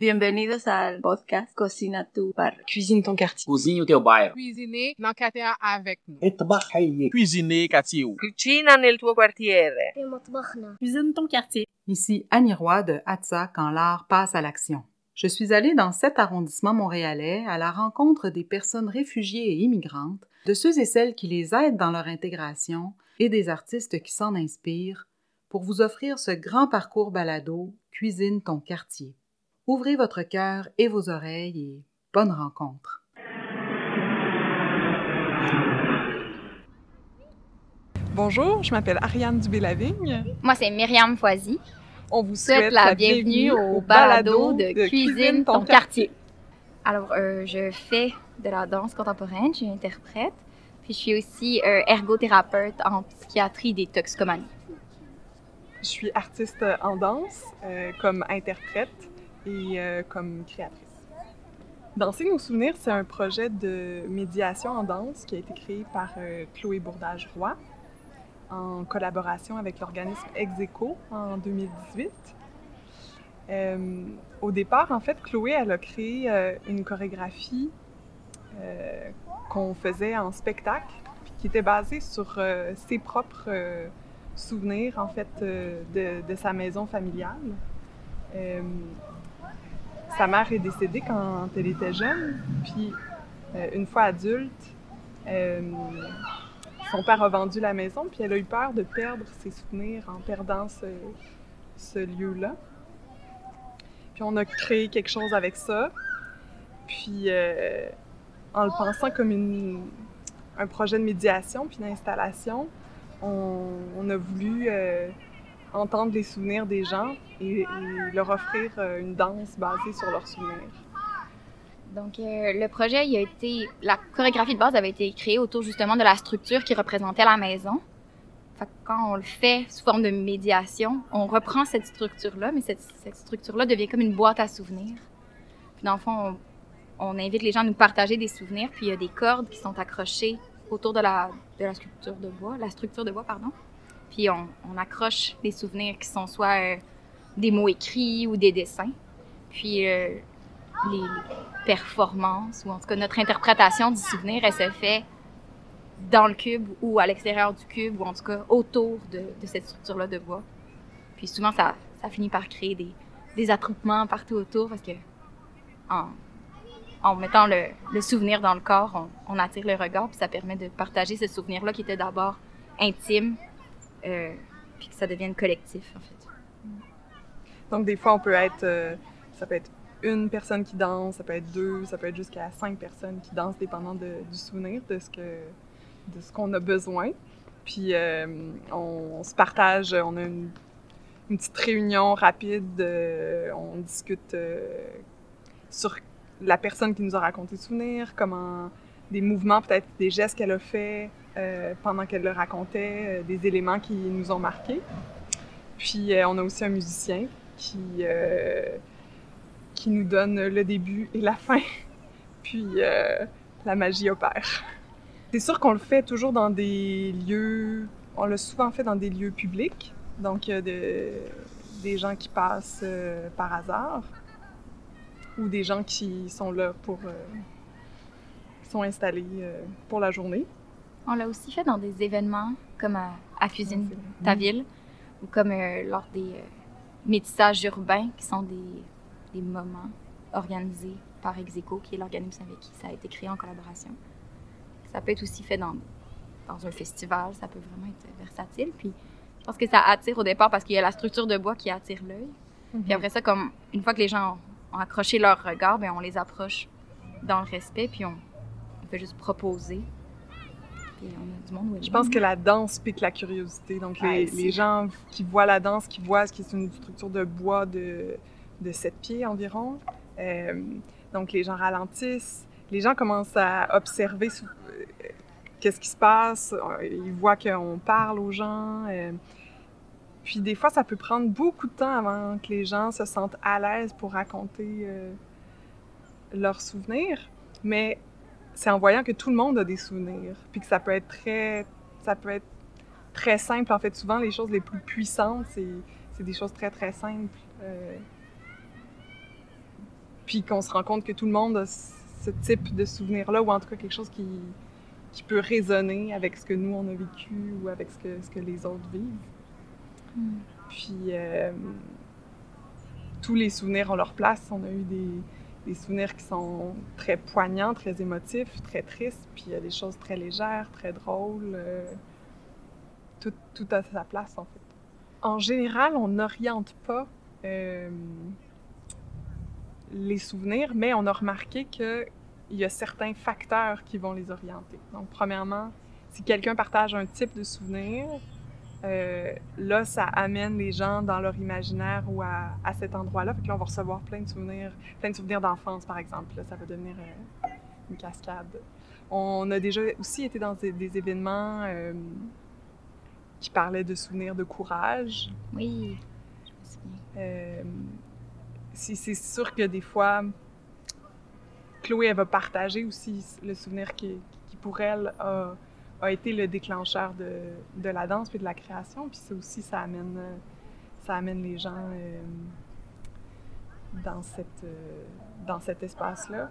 Bienvenue Bienvenidos al podcast Cocina tu bar. Cuisine ton quartier. Cuisine o dans quartier avec nous. Cuisiner quartier. Cuisine ton quartier. Ici Annie Roy de Hatsa quand l'art passe à l'action. Je suis allée dans cet arrondissement montréalais à la rencontre des personnes réfugiées et immigrantes, de ceux et celles qui les aident dans leur intégration et des artistes qui s'en inspirent pour vous offrir ce grand parcours balado Cuisine ton quartier. Ouvrez votre cœur et vos oreilles et bonne rencontre. Bonjour, je m'appelle Ariane Dubé-Lavigne. Moi, c'est Myriam Foisy. On vous souhaite souhaite la bienvenue au balado de Cuisine ton quartier. Alors, euh, je fais de la danse contemporaine, je suis interprète, puis je suis aussi euh, ergothérapeute en psychiatrie des toxicomanies. Je suis artiste en danse, euh, comme interprète et euh, comme créatrice. Danser nos souvenirs, c'est un projet de médiation en danse qui a été créé par euh, Chloé Bourdage-Roy en collaboration avec l'organisme Execo en 2018. Euh, au départ, en fait, Chloé, a créé une chorégraphie qu'on faisait en spectacle, qui était basée sur ses propres souvenirs, en fait, de sa maison familiale. Sa mère est décédée quand elle était jeune, puis euh, une fois adulte, euh, son père a vendu la maison, puis elle a eu peur de perdre ses souvenirs en perdant ce, lieu-là. Puis on a créé quelque chose avec ça, puis euh, en le pensant comme un projet de médiation puis d'installation, on, a voulu entendre les souvenirs des gens et, leur offrir euh, une danse basée sur leurs souvenirs. Donc, euh, le projet, il a été. La chorégraphie de base avait été créée autour justement de la structure qui représentait la maison. Fait que quand on le fait sous forme de médiation, on reprend cette structure-là, mais cette, structure-là devient comme une boîte à souvenirs. Puis dans le fond, on, on invite les gens à nous partager des souvenirs, puis il y a des cordes qui sont accrochées autour de la, de la sculpture de bois, la structure de bois, pardon. Puis on, accroche des souvenirs qui sont soit euh, des mots écrits ou des dessins. Puis euh, les performances, ou en tout cas notre interprétation du souvenir, elle se fait dans le cube ou à l'extérieur du cube, ou en tout cas autour de, cette structure-là de bois. Puis souvent, ça, finit par créer des, attroupements partout autour parce que en, mettant le, le souvenir dans le corps, on, on attire le regard, puis ça permet de partager ce souvenir-là qui était d'abord intime, euh, puis que ça devienne collectif, en fait. Donc des fois, on peut être, euh, ça peut être une personne qui danse, ça peut être deux, ça peut être jusqu'à cinq personnes qui dansent, dépendant du souvenir, de ce que, de ce qu'on a besoin. Puis euh, on, se partage, on a une, petite réunion rapide, on discute sur la personne qui nous a raconté le souvenir, comment des mouvements, peut-être des gestes qu'elle a fait euh, pendant qu'elle le racontait, euh, des éléments qui nous ont marqués. Puis euh, on a aussi un musicien qui, qui nous donne le début et la fin. Puis la magie opère. C'est sûr qu'on le fait toujours dans des lieux, on l'a souvent fait dans des lieux publics, donc de, des gens qui passent par hasard ou des gens qui sont là pour, qui sont installés pour la journée. On l'a aussi fait dans des événements comme à, à Cuisine ta ville ou comme euh, lors des euh, métissages urbains qui sont des, des moments organisés par Execo, qui est l'organisme avec qui ça a été créé en collaboration. Ça peut être aussi fait dans, dans un festival, ça peut vraiment être versatile. Puis je pense que ça attire au départ parce qu'il y a la structure de bois qui attire l'œil. Puis après ça, comme une fois que les gens ont, accroché leur regard, ben on les approche dans le respect, puis on, on fait juste proposer. Puis on a du monde où Je pense que la danse pique la curiosité. Donc, les, Ouais, aussi. les gens qui voient la danse, qui voient ce qui est une structure de bois de, de 7 pieds environ, euh, donc les gens ralentissent, les gens commencent à observer euh, qu'est-ce qui se passe, euh, ils voient qu'on parle aux gens. euh, puis des fois, ça peut prendre beaucoup de temps avant que les gens se sentent à l'aise pour raconter leurs souvenirs. Mais c'est en voyant que tout le monde a des souvenirs, puis que ça peut être très, ça peut être très simple. En fait, souvent les choses les plus puissantes, c'est, des choses très très simples. Euh, puis qu'on se rend compte que tout le monde a ce type de souvenir-là, ou en tout cas quelque chose qui, qui peut résonner avec ce que nous, on a vécu ou avec ce que, ce que les autres vivent. Mm. Puis, euh, tous les souvenirs ont leur place. On a eu des, des souvenirs qui sont très poignants, très émotifs, très tristes, puis il y a des choses très légères, très drôles. euh, tout, tout a sa place, en fait. En général, on n'oriente pas euh, les souvenirs, mais on a remarqué qu'il y a certains facteurs qui vont les orienter. Donc, premièrement, si quelqu'un partage un type de souvenir, euh, là, ça amène les gens dans leur imaginaire ou à, à cet endroit-là. Fait que là, on va recevoir plein de souvenirs, plein de souvenirs d'enfance, par exemple. Là, ça va devenir euh, une cascade. On a déjà aussi été dans des, des événements euh, qui parlaient de souvenirs de courage. Oui, je me souviens. C'est c'est sûr que des fois, Chloé, elle va partager aussi le souvenir qui, qui pour elle, a, a été le déclencheur de, de la danse puis de la création. Puis ça aussi, ça amène, euh, ça amène les gens euh, dans, cette, euh, dans cet espace-là.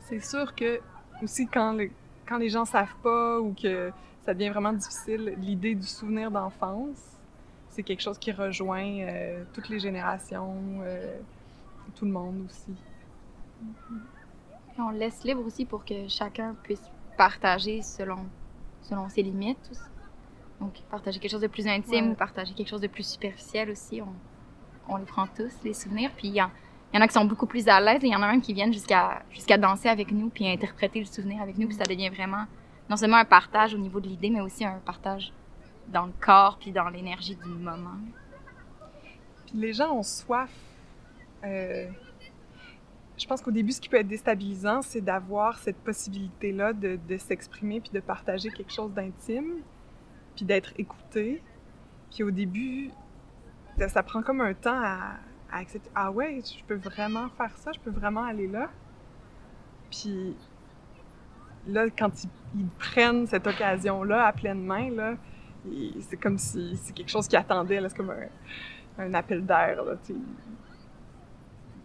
C'est sûr que aussi quand, le- quand les gens savent pas ou que ça devient vraiment difficile, l'idée du souvenir d'enfance, c'est quelque chose qui rejoint toutes les générations, tout le monde aussi. On laisse libre aussi pour que chacun puisse partager selon, selon ses limites aussi. Donc, partager quelque chose de plus intime Ouais. ou partager quelque chose de plus superficiel aussi, on, on les prend tous, les souvenirs. Puis il y, en- il y en a qui sont beaucoup plus à l'aise et il y en a même qui viennent jusqu'à jusqu'à danser avec nous puis interpréter le souvenir avec nous. Puis ça devient vraiment non seulement un partage au niveau de l'idée, mais aussi un partage dans le corps puis dans l'énergie du moment. Puis les gens ont soif. euh, je pense qu'au début, ce qui peut être déstabilisant, c'est d'avoir cette possibilité-là de, s'exprimer puis de partager quelque chose d'intime, puis d'être écouté. Puis au début, ça, prend comme un temps à, accepter. Ah ouais, je peux vraiment faire ça, je peux vraiment aller là. Puis là, quand ils, prennent cette occasion-là à pleine main, là, c'est comme si c'est quelque chose qu'ils attendaient. C'est comme un, appel d'air.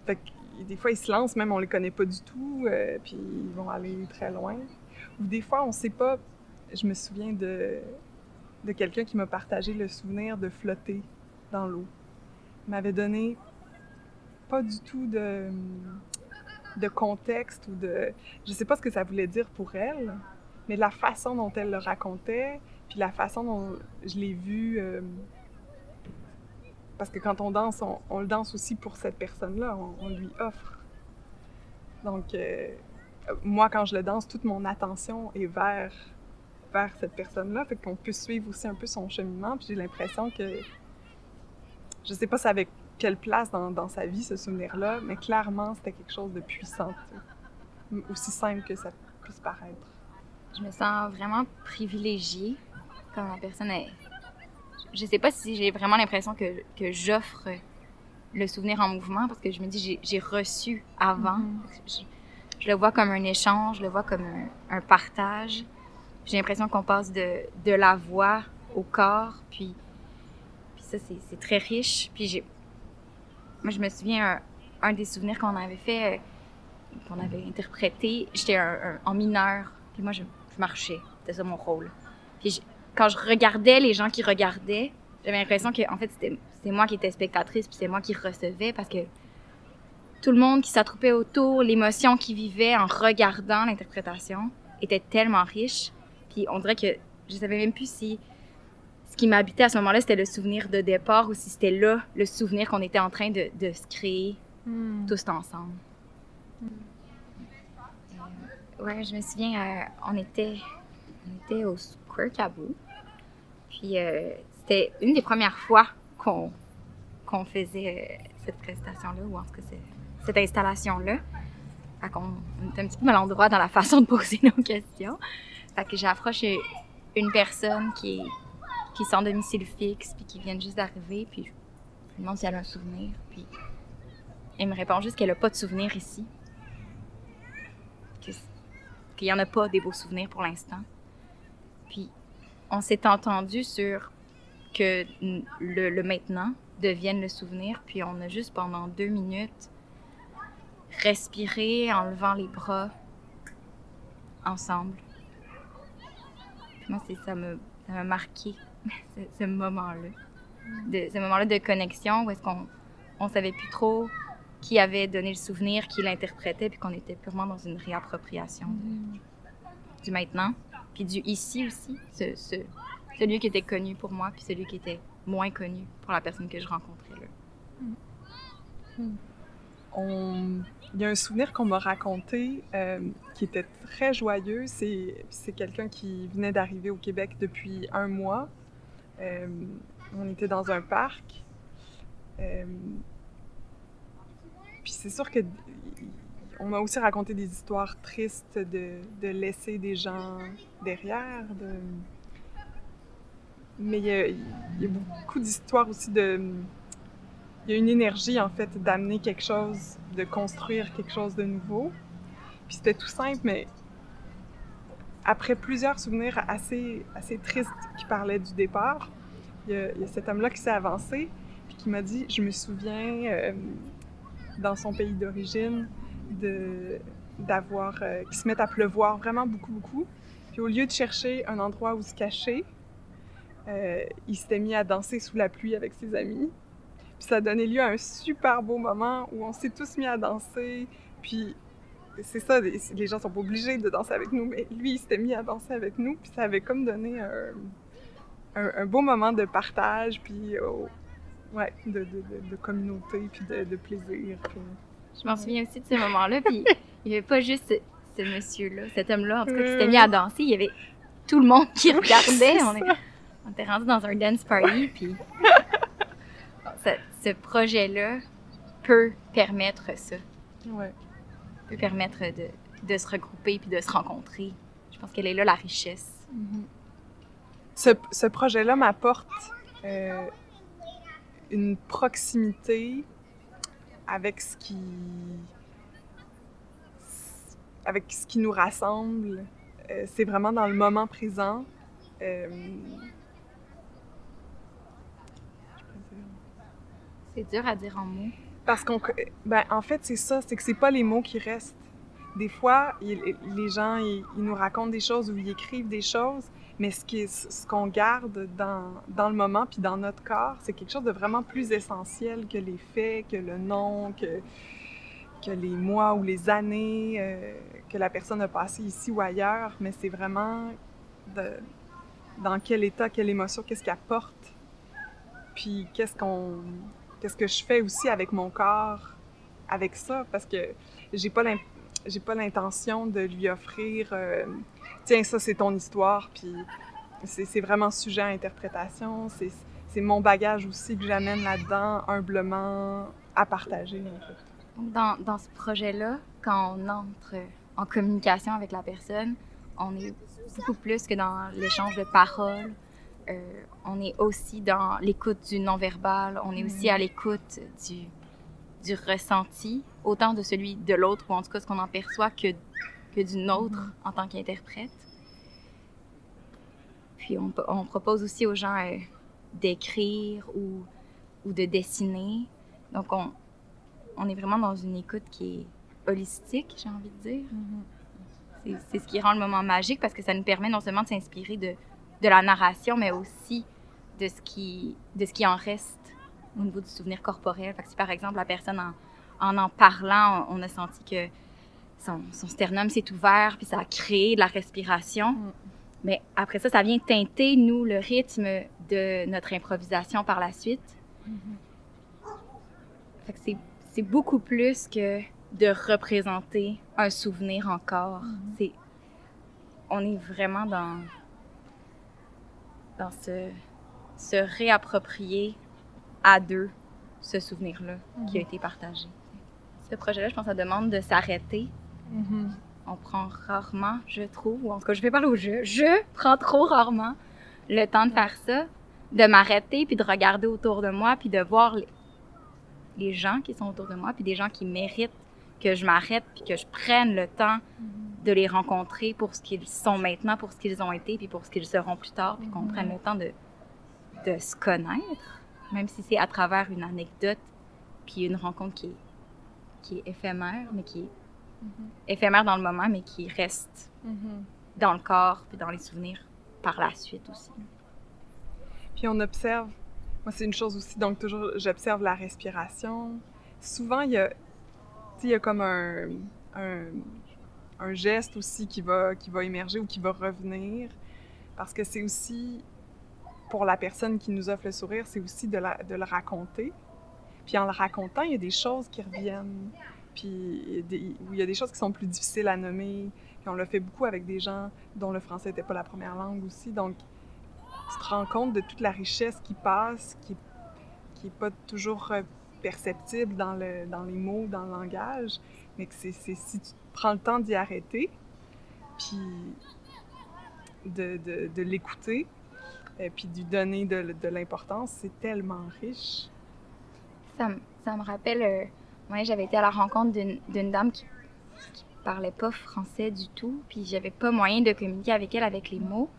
Fait des fois, ils se lancent, même on les connaît pas du tout, euh, puis ils vont aller très loin. Ou des fois, on sait pas. Je me souviens de, de quelqu'un qui m'a partagé le souvenir de flotter dans l'eau. Il m'avait donné pas du tout de, de contexte ou de. Je sais pas ce que ça voulait dire pour elle, mais la façon dont elle le racontait, puis la façon dont je l'ai vu. euh, parce que quand on danse, on, le danse aussi pour cette personne-là, on, lui offre. Donc, euh, moi, quand je le danse, toute mon attention est vers, vers cette personne-là, fait qu'on peut suivre aussi un peu son cheminement, puis j'ai l'impression que. Je sais pas c'est avec quelle place dans, dans sa vie ce souvenir-là, mais clairement, c'était quelque chose de puissant, aussi simple que ça puisse paraître. Je me sens vraiment privilégiée quand la personne est. Je sais pas si j'ai vraiment l'impression que, que j'offre le souvenir en mouvement parce que je me dis j'ai- j'ai reçu avant. Mhm. je, je le vois comme un échange, je le vois comme un, un partage. J'ai l'impression qu'on passe de, de la voix au corps, puis, puis ça c'est très riche. Puis j'ai, moi je me souviens un, un des souvenirs qu'on avait fait, euh, qu'on avait interprété, j'étais en mineur, puis moi je, je marchais, c'était ça mon rôle. Puis je- quand je regardais les gens qui regardaient, j'avais l'impression que en fait c'était moi qui étais spectatrice, puis c'est moi qui recevais parce que tout le monde qui s'attroupait autour, l'émotion qu'ils vivaient en regardant l'interprétation était tellement riche. Puis on dirait que je savais même plus si ce qui m'habitait à ce moment-là, c'était le souvenir de départ ou si c'était là le souvenir qu'on était en train de, de se créer tous ensemble. Euh, ouais, je me souviens, euh, on, était, on était au Square Cabot. Puis euh, c'était une des premières fois qu'on faisait euh, cette prestation-là, ou en tout cas cette installation-là. Fait qu'on on était un petit peu malandroit dans la façon de poser nos questions. Fait que j'approche une personne qui est qui domicile fixe, puis qui vient juste d'arriver, puis je lui demande si elle a un souvenir, puis elle me répond juste qu'elle a pas de souvenir ici. Qu'il y en a pas des beaux souvenirs pour l'instant. Puis on s'est entendu sur que le, le maintenant devienne le souvenir, puis on a juste pendant deux minutes respirer en levant les bras ensemble. Puis moi, c'est ça me ça m'a marqué ce, ce moment-là, de ce moment-là de connexion où est-ce qu'on on savait plus trop qui avait donné le souvenir, qui l'interprétait, puis qu'on était purement dans une réappropriation de- du maintenant, puis du ici aussi, ce, ce, celui qui était connu pour moi, puis celui qui était moins connu pour la personne que je rencontrais là. On- Il y a un souvenir qu'on m'a raconté euh, qui était très joyeux. C'est c'est quelqu'un qui venait d'arriver au Québec depuis un mois. Euh, on était dans un parc. Euh, puis c'est sûr que on m'a aussi raconté des histoires tristes de, laisser des gens derrière. De... Mais il y a, beaucoup d'histoires aussi de il y a une énergie en fait d'amener quelque chose, de construire quelque chose de nouveau. Puis c'était tout simple, mais après plusieurs souvenirs assez, assez tristes qui parlaient du départ, il y a, il y a cet homme-là qui s'est avancé puis qui m'a dit Je me souviens, euh, dans son pays d'origine, de d'avoir euh, qui se met à pleuvoir vraiment beaucoup beaucoup puis au lieu de chercher un endroit où se cacher euh, il s'était mis à danser sous la pluie avec ses amis puis ça a donné lieu à un super beau moment où on s'est tous mis à danser. Puis c'est ça, les gens sont pas obligés de danser avec nous, mais lui, il s'était mis à danser avec nous. Puis ça avait comme donné un, un, beau moment de partage, puis ouais, de, communauté, puis de, plaisir. Je m'en souviens aussi de ce moment-là, puis il n'y avait pas juste ce, ce monsieur-là, cet homme-là, en tout cas, qui s'était mis à danser, il y avait tout le monde qui regardait. On, est, on était rendu dans un dance party, puis ce, ce projet-là peut permettre ça, Ouais. peut permettre de, de se regrouper puis de se rencontrer. Je pense qu'elle est là la richesse. Ce, ce projet-là m'apporte euh, une proximité avec ce qui avec ce qui nous rassemble. Euh, c'est vraiment dans le moment présent. Euh, C'est dur à dire en mots. Parce qu'on, ben, en fait, c'est ça, c'est que c'est pas les mots qui restent. Des fois, il- les gens, ils, ils nous racontent des choses ou ils écrivent des choses, mais ce qu'on garde dans, le moment puis dans notre corps, c'est quelque chose de vraiment plus essentiel que les faits, que le nom, que, les mois ou les années euh, que la personne a passé ici ou ailleurs, mais c'est vraiment dans quel état, quelle émotion, qu'est-ce qu'elle porte, puis qu'est-ce qu'on que je fais aussi avec mon corps avec ça. Parce que j'ai pas pas l'intention de lui offrir euh, tiens ça c'est ton histoire puis c'est vraiment sujet à interprétation c'est mon bagage aussi que j'amène là-dedans humblement à partager Dans, dans ce projet-là, quand on entre en communication avec la personne, on est beaucoup plus que dans l'échange de paroles. Euh, on est aussi dans l'écoute du non-verbal. On est aussi à l'écoute du, du ressenti, autant de celui de l'autre, ou en tout cas ce qu'on en perçoit, que, que du nôtre en tant qu'interprète. Puis on, on propose aussi aux gens euh, d'écrire ou, ou de dessiner. Donc on, on est vraiment dans une écoute qui est holistique, j'ai envie de dire. C'est- C'est ce qui rend le moment magique parce que ça nous permet non seulement de s'inspirer de, de la narration, mais aussi de ce, qui, de ce qui en reste au niveau du souvenir corporel. Fait que si par exemple la personne, en en, en parlant, on, on a senti que son, son sternum s'est ouvert, puis ça a créé de la respiration. Mm. Mais après ça, ça vient teinter, nous, le rythme de notre improvisation par la suite. Fait que c'est, beaucoup plus que de représenter un souvenir encore. C'est, on est vraiment dans, dans ce, se réapproprier à deux ce souvenir-là qui a été partagé. Ce projet-là, je pense, ça demande de s'arrêter. On prend rarement, je trouve, ou en tout cas, je vais parler au jeu. Je prends trop rarement le temps de faire ça, de m'arrêter, puis de regarder autour de moi, puis de voir les, les gens qui sont autour de moi, puis des gens qui méritent que je m'arrête, puis que je prenne le temps de les rencontrer pour ce qu'ils sont maintenant, pour ce qu'ils ont été, puis pour ce qu'ils seront plus tard, puis qu'on prenne le temps de, de se connaître, même si c'est à travers une anecdote, puis une rencontre qui est, qui est éphémère, mais qui est Mhm. éphémère dans le moment, mais qui reste Mhm. dans le corps puis dans les souvenirs par la suite aussi. Puis on observe, moi c'est une chose aussi, donc toujours j'observe la respiration. Souvent il y a, il y a comme un, un, un geste aussi qui va, qui va émerger ou qui va revenir, parce que c'est aussi, pour la personne qui nous offre le sourire, c'est aussi de, la- de le raconter. Puis en le racontant, il y a des choses qui reviennent, puis où il y a des choses qui sont plus difficiles à nommer. Puis on le fait beaucoup avec des gens dont le français n'était pas la première langue aussi, donc tu te rends compte de toute la richesse qui passe, qui qui est pas toujours euh, perceptible dans, le, dans les mots, dans le langage, mais que si tu prends le temps d'y arrêter, puis de, l'écouter, et puis de lui donner de, l'importance, c'est tellement riche. Ça, me- ça me rappelle, moi j'avais été à la rencontre d'une d'une dame qui, qui parlait pas français du tout, puis j'avais pas moyen de communiquer avec elle avec les mots.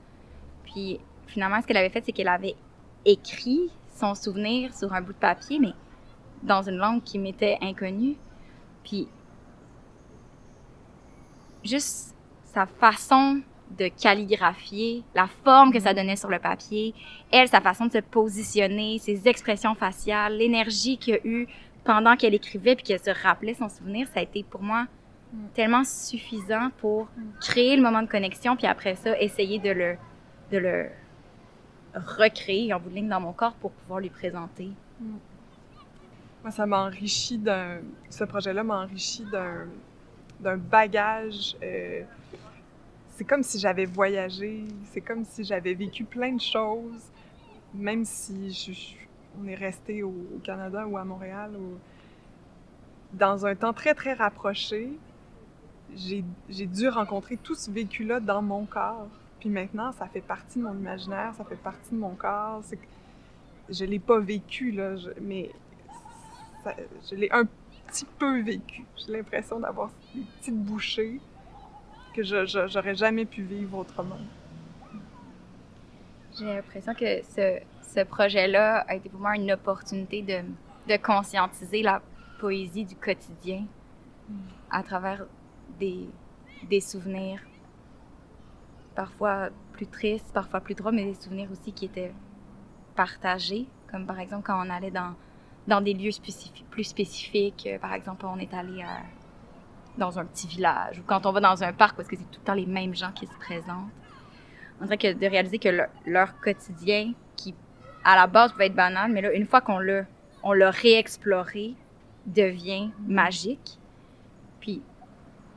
Puis finalement, ce qu'elle avait fait, c'est qu'elle avait écrit son souvenir sur un bout de papier, mais dans une langue qui m'était inconnue. Puis juste sa façon de calligraphier, la forme que ça donnait sur le papier, elle, sa façon de se positionner, ses expressions faciales, l'énergie qu'il y a eu pendant qu'elle écrivait puis qu'elle se rappelait son souvenir, ça a été pour moi Mm. tellement suffisant pour créer le moment de connexion puis après ça, essayer de le, de le recréer en bout de ligne dans mon corps pour pouvoir lui présenter. Moi, ça m'a enrichi d'un... Ce projet-là m'a enrichi d'un, d'un bagage... euh, C'est comme si j'avais voyagé, c'est comme si j'avais vécu plein de choses, même si je- je- on est resté au, Canada ou à Montréal, ou dans un temps très, très rapproché, j'ai dû rencontrer tout ce vécu-là dans mon corps. Puis maintenant, ça fait partie de mon imaginaire, ça fait partie de mon corps. Je l'ai pas vécu, là, mais je l'ai un petit peu vécu. J'ai l'impression d'avoir des petites bouchées que je j'aurais jamais pu vivre autrement. J'ai l'impression que ce, ce projet-là a été pour moi une opportunité de, conscientiser la poésie du quotidien à travers des, souvenirs parfois plus tristes, parfois plus drôles, mais des souvenirs aussi qui étaient partagés, comme par exemple quand on allait dans, des lieux plus spécifiques, euh, par exemple on est allé dans un petit village, ou quand on va dans un parc parce que c'est tout le temps les mêmes gens qui se présentent. On dirait que de réaliser que le- leur quotidien, à la base peut être banal, mais là, une fois qu'on l'a, on l'a réexploré, devient magique. Puis,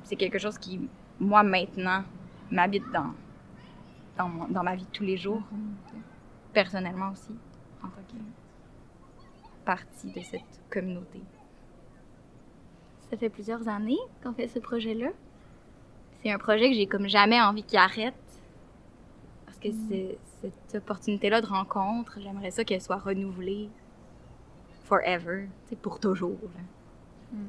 c'est quelque chose qui, moi, maintenant, m'habite dans, dans, dans ma vie de tous les jours, personnellement aussi, en tant que partie de cette communauté. Ça fait plusieurs années qu'on fait ce projet-là. C'est un projet que j'ai comme jamais envie qu'il arrête. Que cette opportunité-là de rencontre, j'aimerais ça qu'elle soit renouvelée forever, pour toujours. là.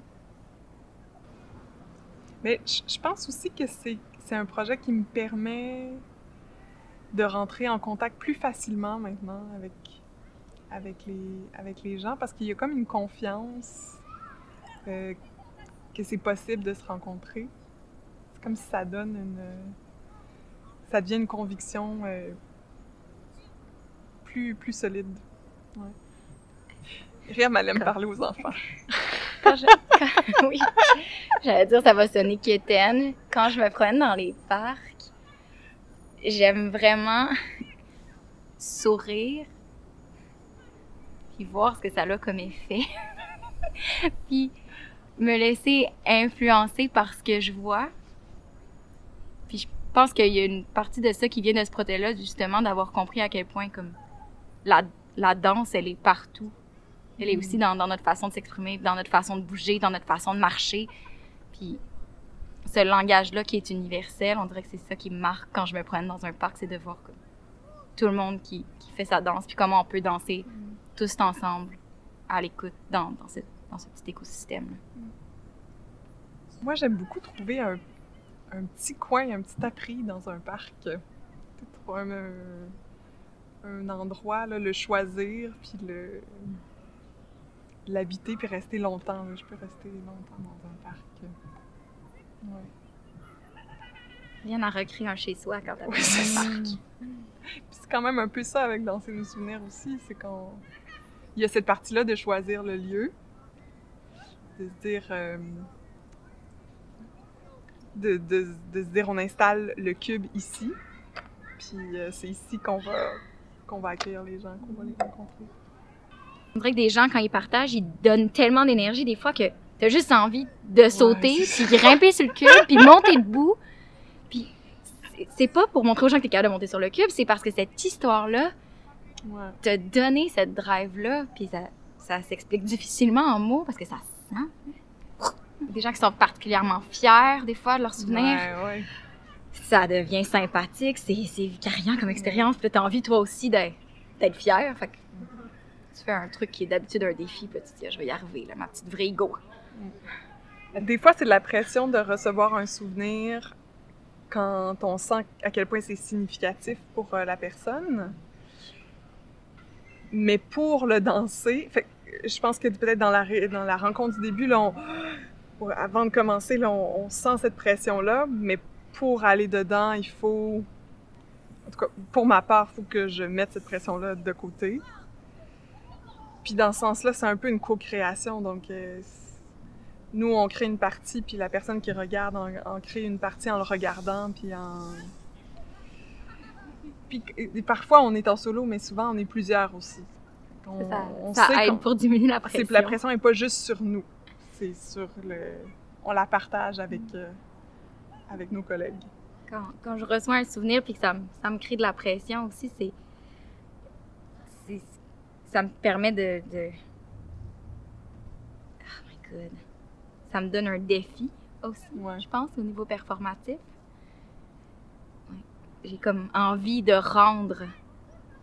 Mais je pense aussi que c'est c'est un projet qui me permet de rentrer en contact plus facilement maintenant avec, avec, les, avec les gens parce qu'il y a comme une confiance euh, que c'est possible de se rencontrer. C'est comme si ça donne une. Ça devient une conviction euh, plus, plus solide. Ouais. Myriam, elle aime parler aux enfants. Quand je... quand- oui. J'allais dire, ça va sonner quétaine. Quand je me promène dans les parcs, j'aime vraiment sourire puis voir ce que ça a comme effet. puis me laisser influencer par ce que je vois. Je pense qu'il y a une partie de ça qui vient de ce projet-là, justement, d'avoir compris à quel point comme la, la danse, elle est partout. Elle est aussi dans, dans notre façon de s'exprimer, dans notre façon de bouger, dans notre façon de marcher. Puis ce langage-là qui est universel, on dirait que c'est ça qui me marque quand je me promène dans un parc, c'est de voir comme tout le monde qui, qui fait sa danse, puis comment on peut danser tous ensemble à l'écoute dans, dans, ce, dans ce petit écosystème. Moi, j'aime beaucoup trouver un, un petit coin, un petit appris dans un parc. Un, un endroit, là, le choisir, puis le l'habiter puis rester longtemps. là. Je peux rester longtemps dans un parc. Ouais. Rien à recréer un chez soi quand t'as Oui, c'est ça. Puis c'est quand même un peu ça avec Danser nos souvenirs aussi, c'est qu'on... Il y a cette partie-là de choisir le lieu, de se dire... euh, De, de, de se dire on installe le cube ici, puis euh, c'est ici qu'on va, qu'on va accueillir les gens, qu'on va les rencontrer. On dirait que des gens, quand ils partagent, ils donnent tellement d'énergie des fois que t'as juste envie de sauter, c'est puis grimper sur le cube, puis monter debout. Puis c'est- c'est pas pour montrer aux gens que t'es capable de monter sur le cube, c'est parce que cette histoire-là Ouais. t'a donné cette drive-là, puis ça, ça s'explique difficilement en mots parce que ça se sent. Des gens qui sont particulièrement fiers des fois de leurs souvenirs. Ouais, ouais. Ça devient sympathique, c'est vicariant comme expérience, puis t'as envie toi aussi d'être fier. Fait que tu fais un truc qui est d'habitude un défi, puis tu te dis, Ah, je vais y arriver, là, ma petite vraie ego. Des fois, c'est de la pression de recevoir un souvenir quand on sent à quel point c'est significatif pour euh, la personne. Mais pour le danser, fait je pense que peut-être dans la, dans la rencontre du début, là, on- pour- avant de commencer, là, on, on sent cette pression-là, mais pour aller dedans, il faut... En tout cas, pour ma part, il faut que je mette cette pression-là de côté. Puis dans ce sens-là, c'est un peu une co-création, donc... euh, nous, on crée une partie, puis la personne qui regarde en, en crée une partie en le regardant, puis en... Puis et parfois, on est en solo, mais souvent, on est plusieurs aussi. On, Ça, on ça sait aide pour diminuer la pression. la pression n'est pas juste sur nous, c'est sur le... On la partage avec, euh, avec nos collègues. Quand, quand je reçois un souvenir puis que ça, me- ça me crée de la pression aussi, c'est. c'est- Ça me permet de, de. Oh my god. Ça me donne un défi aussi, Ouais. je pense, au niveau performatif. Ouais. J'ai comme envie de rendre,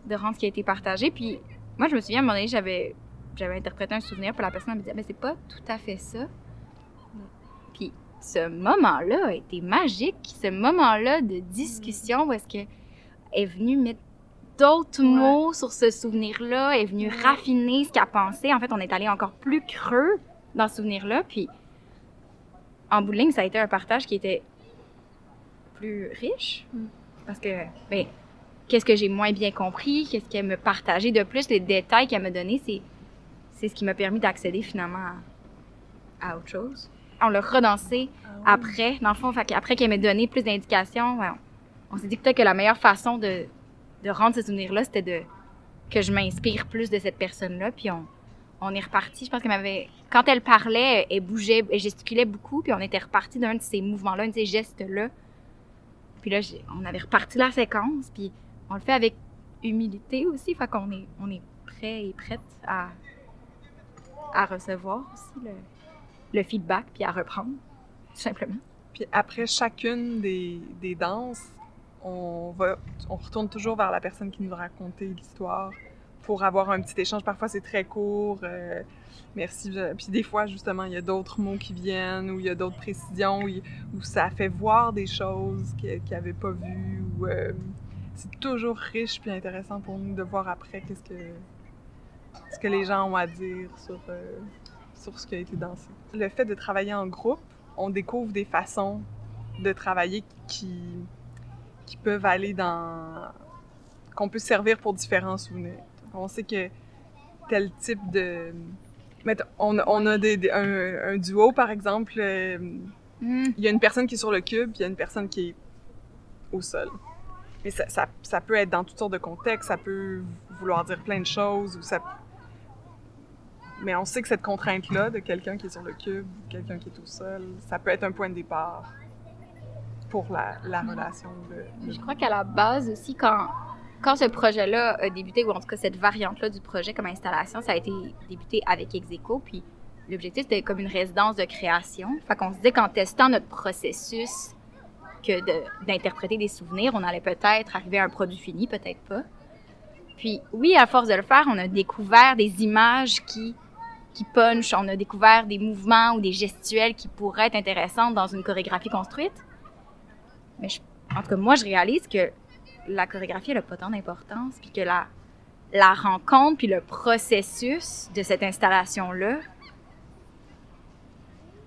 de rendre ce qui a été partagé. Puis moi, je me souviens, à un moment donné, j'avais, j'avais interprété un souvenir, puis la personne me disait, mais c'est pas tout à fait ça. Puis ce moment-là a été magique. Ce moment-là de discussion où est-ce que est venue mettre d'autres Ouais. mots sur ce souvenir-là, est venue Ouais. raffiner ce qu'elle pensait. En fait, on est allé encore plus creux dans ce souvenir-là. Puis en bout de ligne, ça a été un partage qui était plus riche. Parce que, ben, qu'est-ce que j'ai moins bien compris, qu'est-ce qu'elle me partageait de plus, les détails qu'elle me donnait, c'est, c'est ce qui m'a permis d'accéder finalement à, à autre chose. On l'a redansé après, dans le fond, fait qu'après qu'elle m'ait donné plus d'indications, on, on s'est dit peut-être que la meilleure façon de, de rendre ce souvenir-là, c'était de que je m'inspire plus de cette personne-là, puis on, on est reparti. Je pense qu'elle m'avait, quand elle parlait, elle bougeait, elle gesticulait beaucoup, puis on était reparti d'un de ces mouvements-là, un de ces gestes-là. Puis là, on avait reparti la séquence, puis on le fait avec humilité aussi, fait qu'on est, on est prêt et prête à, à recevoir aussi le, feedback, puis à reprendre, tout simplement. Puis après chacune des, des danses, on, va, on retourne toujours vers la personne qui nous a raconté l'histoire pour avoir un petit échange. Parfois, c'est très court. euh, merci. Puis des fois, justement, il y a d'autres mots qui viennent ou il y a d'autres précisions où, où ça fait voir des choses qu'elle n'avait pas vues. Euh, c'est toujours riche puis intéressant pour nous de voir après qu'est-ce que, ce que les gens ont à dire sur, euh, sur ce qui a été dansé. Le fait de travailler en groupe, on découvre des façons de travailler qui, qui peuvent aller dans... qu'on peut servir pour différents souvenirs. On sait que tel type de... On, on a des, des- un, un duo, par exemple, euh, Hmm. il y a une personne qui est sur le cube, puis il y a une personne qui est au sol. Mais ça, ça, ça peut être dans toutes sortes de contextes, ça peut vouloir dire plein de choses, ou ça... Mais on sait que cette contrainte-là de quelqu'un qui est sur le cube, quelqu'un qui est au sol, ça peut être un point de départ pour la, la relation. de- Je crois qu'à la base aussi, quand, quand ce projet-là a débuté, ou en tout cas cette variante-là du projet comme installation, ça a été débuté avec Execo, puis l'objectif c'était comme une résidence de création. Fait qu'on se disait qu'en testant notre processus que d'interpréter des souvenirs, on allait peut-être arriver à un produit fini, peut-être pas. Puis oui, à force de le faire, on a découvert des images qui qui punchent, on a découvert des mouvements ou des gestuels qui pourraient être intéressants dans une chorégraphie construite. Mais je en tout cas, moi, je réalise que la chorégraphie, elle a pas tant d'importance, puis que la, la rencontre puis le processus de cette installation-là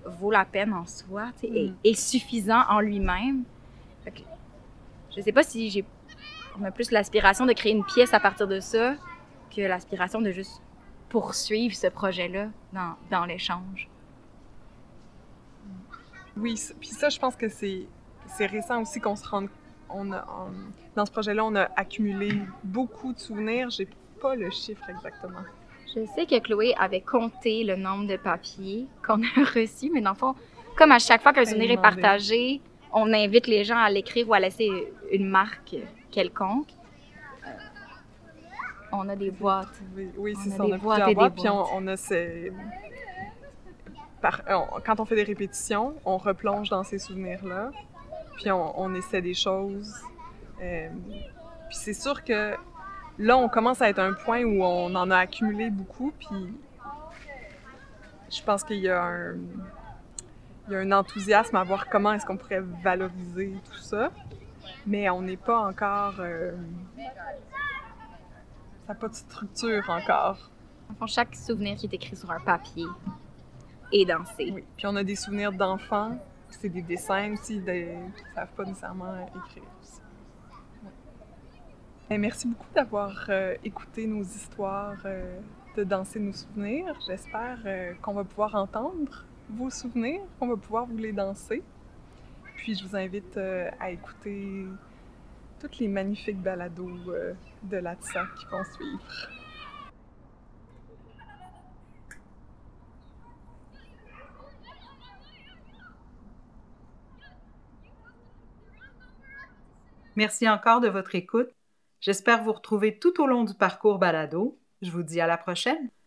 vaut la peine en soi, Mm. et est suffisant en lui-même. Je sais pas si j'ai on a plus l'aspiration de créer une pièce à partir de ça que l'aspiration de juste poursuivre ce projet-là dans, dans l'échange? Oui, puis ça, je pense que c'est récent aussi qu'on se rende. On a, on- dans ce projet-là, on a accumulé beaucoup de souvenirs. J'ai pas le chiffre exactement. Je sais que Chloé avait compté le nombre de papiers qu'on a reçus, mais dans le fond, comme à chaque fois qu'un souvenir est partagé, on invite les gens à l'écrire ou à laisser une marque quelconque. On a des boîtes. Oui, c'est ça. On des a boîtes plusieurs et des boîtes, puis on, a ces... par- on- quand on fait des répétitions, on replonge dans ces souvenirs-là, puis on, on essaie des choses. Euh, puis c'est sûr que là, on commence à être à un point où on en a accumulé beaucoup, puis je pense qu'il y a un, il y a un enthousiasme à voir comment est-ce qu'on pourrait valoriser tout ça, mais on n'est pas encore... euh, ça n'a pas de structure encore. Fond, chaque souvenir qui est écrit sur un papier est dansé. Oui. Puis on a des souvenirs d'enfants, c'est des dessins aussi, des... qui ne savent pas nécessairement écrire aussi. Ouais. Et merci beaucoup d'avoir euh, écouté nos histoires euh, de danser nos souvenirs. J'espère euh, qu'on va pouvoir entendre vos souvenirs, qu'on va pouvoir vous les danser. Puis je vous invite euh, à écouter toutes les magnifiques balados euh, de l'ATSA qui vont suivre. Merci encore de votre écoute. J'espère vous retrouver tout au long du parcours balado. Je vous dis à la prochaine.